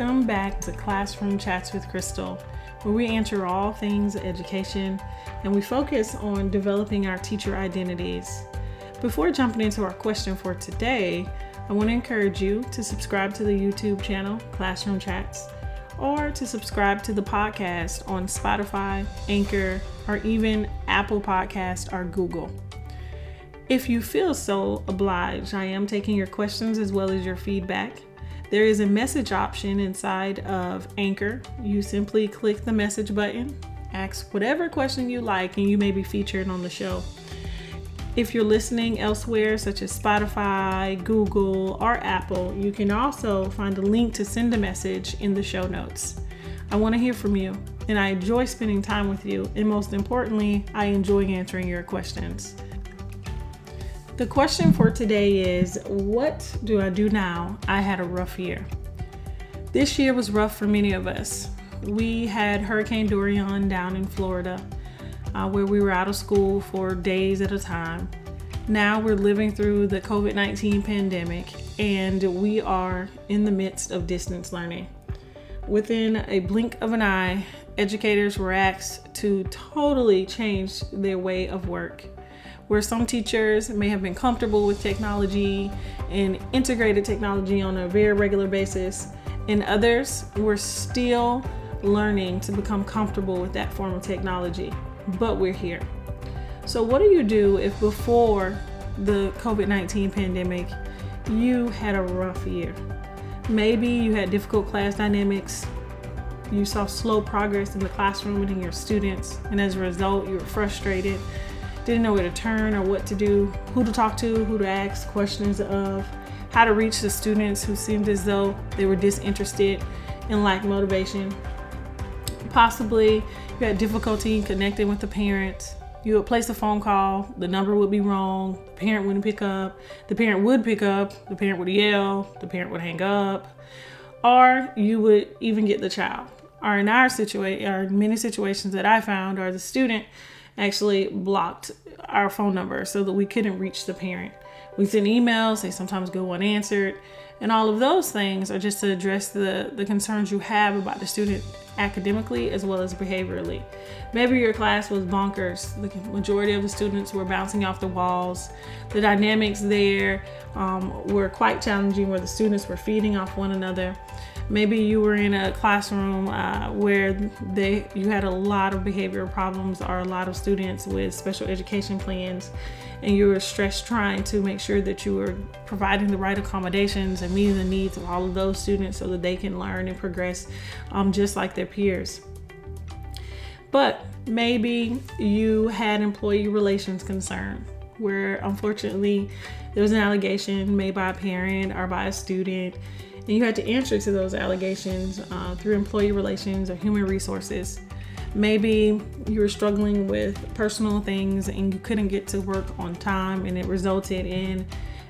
Welcome back to Classroom Chats with Crystal, where we answer all things education and we focus on developing our teacher identities. Before jumping into our question for today, I want to encourage you to subscribe to the YouTube channel, Classroom Chats, or to subscribe to the podcast on Spotify, Anchor, or even Apple Podcast or Google. If you feel so obliged, I am taking your questions as well as your feedback. There is a message option inside of Anchor. You simply click the message button, ask whatever question you like, and you may be featured on the show. If you're listening elsewhere, such as Spotify, Google, or Apple, you can also find a link to send a message in the show notes. I want to hear from you, and I enjoy spending time with you, and most importantly, I enjoy answering your questions. The question for today is What do I do now? I had a rough year. This year was rough for many of us. We had Hurricane Dorian down in Florida, uh, where we were out of school for days at a time. Now we're living through the COVID 19 pandemic, and we are in the midst of distance learning. Within a blink of an eye, educators were asked to totally change their way of work where some teachers may have been comfortable with technology and integrated technology on a very regular basis, and others were still learning to become comfortable with that form of technology. But we're here. So, what do you do if before the COVID 19 pandemic you had a rough year? Maybe you had difficult class dynamics, you saw slow progress in the classroom and in your students, and as a result, you were frustrated didn't know where to turn or what to do, who to talk to, who to ask questions of, how to reach the students who seemed as though they were disinterested and lacked motivation. Possibly you had difficulty connecting with the parents. You would place a phone call, the number would be wrong, the parent wouldn't pick up, the parent would pick up, the parent would yell, the parent would hang up, or you would even get the child. Or in our situation, or many situations that I found, are the student actually blocked our phone number so that we couldn't reach the parent. We send emails, they sometimes go unanswered, and all of those things are just to address the, the concerns you have about the student academically as well as behaviorally. Maybe your class was bonkers. The majority of the students were bouncing off the walls. The dynamics there um, were quite challenging where the students were feeding off one another. Maybe you were in a classroom uh, where they you had a lot of behavioral problems or a lot of students with special education plans, and you were stressed trying to make sure that you were providing the right accommodations and meeting the needs of all of those students so that they can learn and progress um, just like their peers. But maybe you had employee relations concern where unfortunately there was an allegation made by a parent or by a student and you had to answer to those allegations uh, through employee relations or human resources. Maybe you were struggling with personal things and you couldn't get to work on time, and it resulted in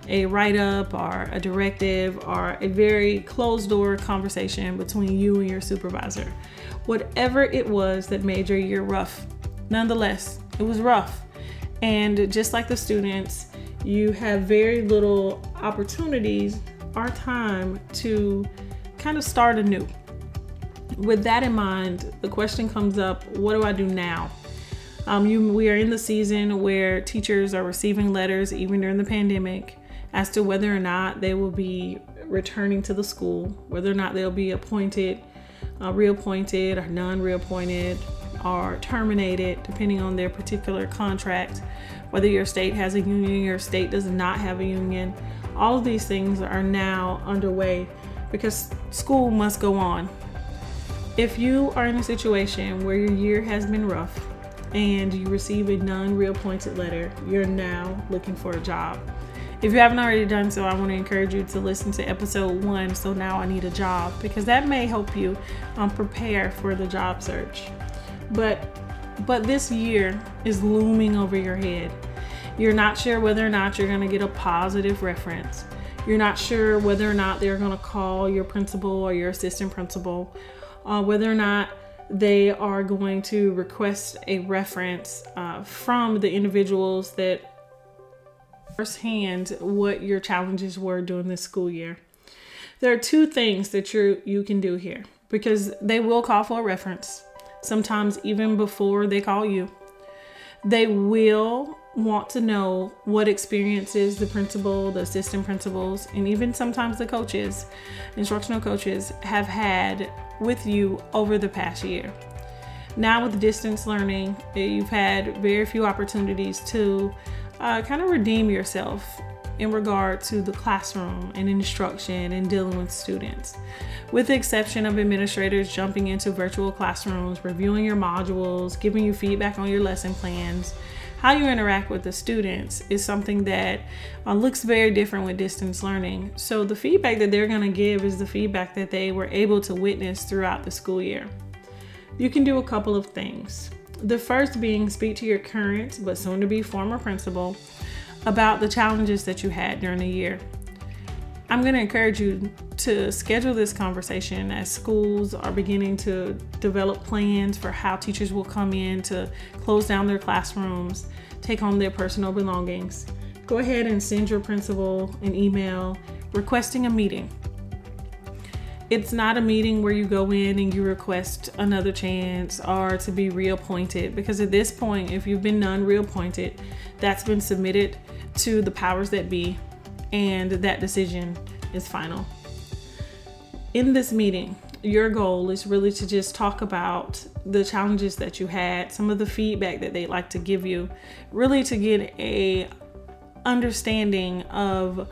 a write up or a directive or a very closed door conversation between you and your supervisor. Whatever it was that made your year rough, nonetheless, it was rough. And just like the students, you have very little opportunities our time to kind of start anew. With that in mind, the question comes up what do I do now? Um, you, we are in the season where teachers are receiving letters, even during the pandemic, as to whether or not they will be returning to the school, whether or not they'll be appointed, uh, reappointed, or non reappointed, or terminated, depending on their particular contract, whether your state has a union, your state does not have a union all of these things are now underway because school must go on. If you are in a situation where your year has been rough and you receive a non reappointed letter, you're now looking for a job. If you haven't already done so, I want to encourage you to listen to episode one. So now I need a job because that may help you um, prepare for the job search. But but this year is looming over your head. You're not sure whether or not you're going to get a positive reference. You're not sure whether or not they're going to call your principal or your assistant principal, uh, whether or not they are going to request a reference uh, from the individuals that firsthand what your challenges were during this school year. There are two things that you you can do here because they will call for a reference. Sometimes even before they call you. They will want to know what experiences the principal, the assistant principals, and even sometimes the coaches, instructional coaches, have had with you over the past year. Now, with distance learning, you've had very few opportunities to uh, kind of redeem yourself in regard to the classroom and instruction and dealing with students. With the exception of administrators jumping into virtual classrooms, reviewing your modules, giving you feedback on your lesson plans, how you interact with the students is something that uh, looks very different with distance learning. So, the feedback that they're going to give is the feedback that they were able to witness throughout the school year. You can do a couple of things. The first being speak to your current but soon to be former principal about the challenges that you had during the year. I'm going to encourage you to schedule this conversation as schools are beginning to develop plans for how teachers will come in to close down their classrooms, take home their personal belongings. Go ahead and send your principal an email requesting a meeting. It's not a meeting where you go in and you request another chance or to be reappointed because at this point, if you've been non reappointed, that's been submitted to the powers that be and that decision is final in this meeting, your goal is really to just talk about the challenges that you had, some of the feedback that they'd like to give you, really to get a understanding of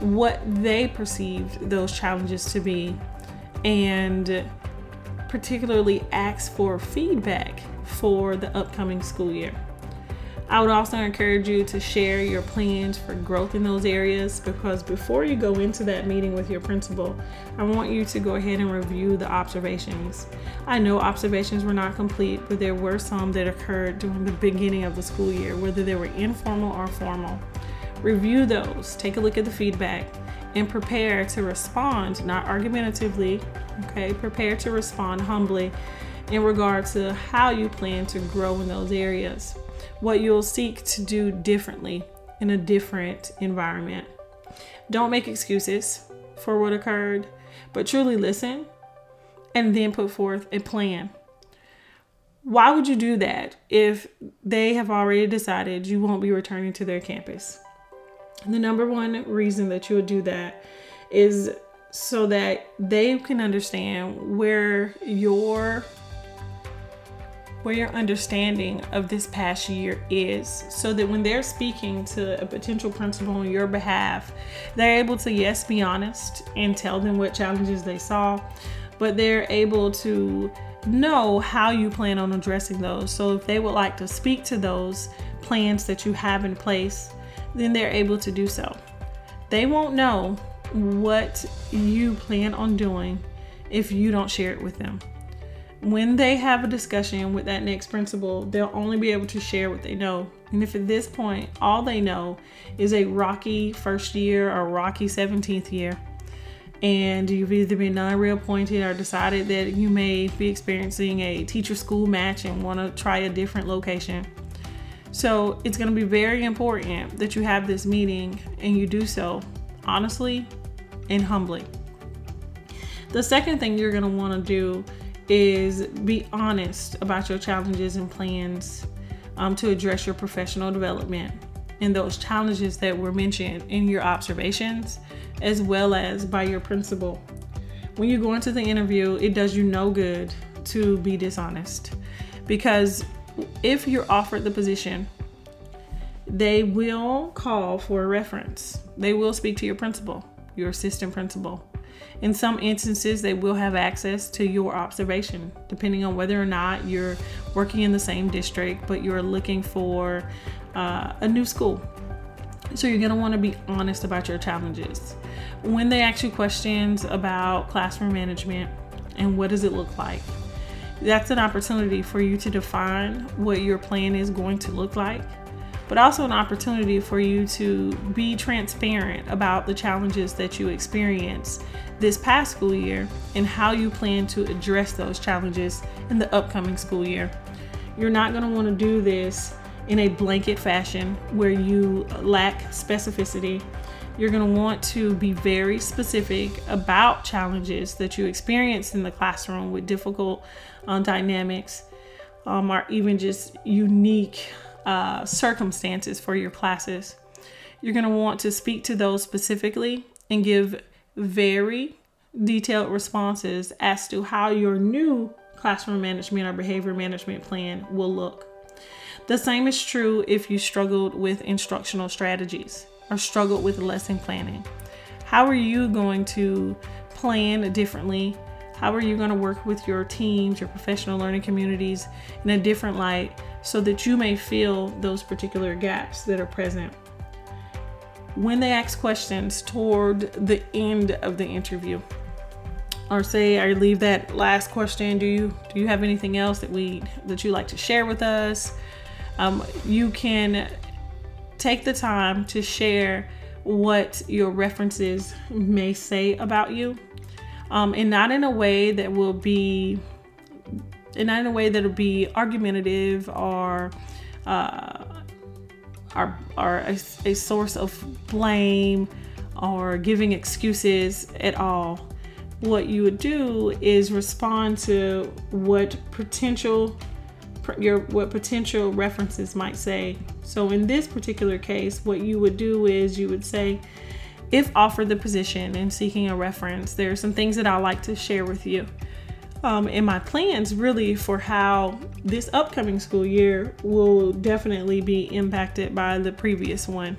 what they perceived those challenges to be and particularly ask for feedback for the upcoming school year. I would also encourage you to share your plans for growth in those areas because before you go into that meeting with your principal, I want you to go ahead and review the observations. I know observations were not complete, but there were some that occurred during the beginning of the school year, whether they were informal or formal. Review those, take a look at the feedback, and prepare to respond, not argumentatively, okay? Prepare to respond humbly in regard to how you plan to grow in those areas what you'll seek to do differently in a different environment. Don't make excuses for what occurred, but truly listen and then put forth a plan. Why would you do that if they have already decided you won't be returning to their campus? The number one reason that you would do that is so that they can understand where your where your understanding of this past year is so that when they're speaking to a potential principal on your behalf, they're able to, yes, be honest and tell them what challenges they saw, but they're able to know how you plan on addressing those. So if they would like to speak to those plans that you have in place, then they're able to do so. They won't know what you plan on doing if you don't share it with them when they have a discussion with that next principal, they'll only be able to share what they know. And if at this point all they know is a rocky first year or rocky 17th year, and you've either been non reappointed or decided that you may be experiencing a teacher school match and want to try a different location. So it's going to be very important that you have this meeting and you do so honestly and humbly. The second thing you're going to want to do is be honest about your challenges and plans um, to address your professional development and those challenges that were mentioned in your observations as well as by your principal. When you go into the interview, it does you no good to be dishonest because if you're offered the position, they will call for a reference. They will speak to your principal, your assistant principal, in some instances, they will have access to your observation, depending on whether or not you're working in the same district, but you're looking for uh, a new school. So you're going to want to be honest about your challenges. When they ask you questions about classroom management and what does it look like, that's an opportunity for you to define what your plan is going to look like but also an opportunity for you to be transparent about the challenges that you experience this past school year and how you plan to address those challenges in the upcoming school year. You're not going to want to do this in a blanket fashion where you lack specificity. You're going to want to be very specific about challenges that you experience in the classroom with difficult um, dynamics um, or even just unique uh, circumstances for your classes. You're going to want to speak to those specifically and give very detailed responses as to how your new classroom management or behavior management plan will look. The same is true if you struggled with instructional strategies or struggled with lesson planning. How are you going to plan differently? How are you going to work with your teams, your professional learning communities in a different light so that you may fill those particular gaps that are present? When they ask questions toward the end of the interview, or say I leave that last question, do you do you have anything else that we that you like to share with us? Um, you can take the time to share what your references may say about you um, and not in a way that will be and not in a way that'll be argumentative or uh, or a, a source of blame or giving excuses at all what you would do is respond to what potential your what potential references might say. So in this particular case, what you would do is you would say, if offered the position and seeking a reference, there are some things that I like to share with you. Um, and my plans really for how this upcoming school year will definitely be impacted by the previous one.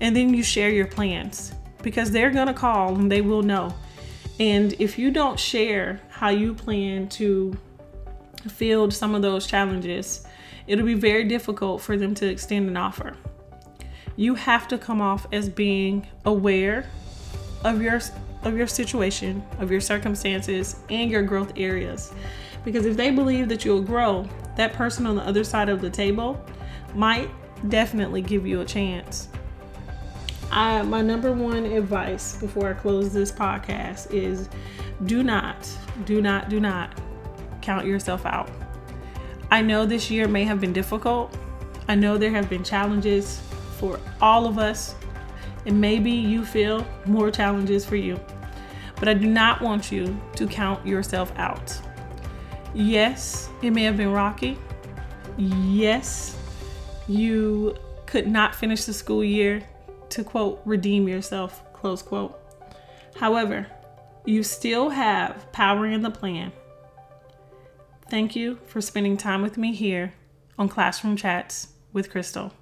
And then you share your plans because they're going to call and they will know. And if you don't share how you plan to field some of those challenges, it'll be very difficult for them to extend an offer. You have to come off as being aware of your of your situation, of your circumstances, and your growth areas. Because if they believe that you'll grow, that person on the other side of the table might definitely give you a chance. I, my number one advice before I close this podcast is do not, do not, do not count yourself out. I know this year may have been difficult. I know there have been challenges for all of us, and maybe you feel more challenges for you. But I do not want you to count yourself out. Yes, it may have been rocky. Yes, you could not finish the school year to quote, redeem yourself, close quote. However, you still have power in the plan Thank you for spending time with me here on Classroom Chats with Crystal.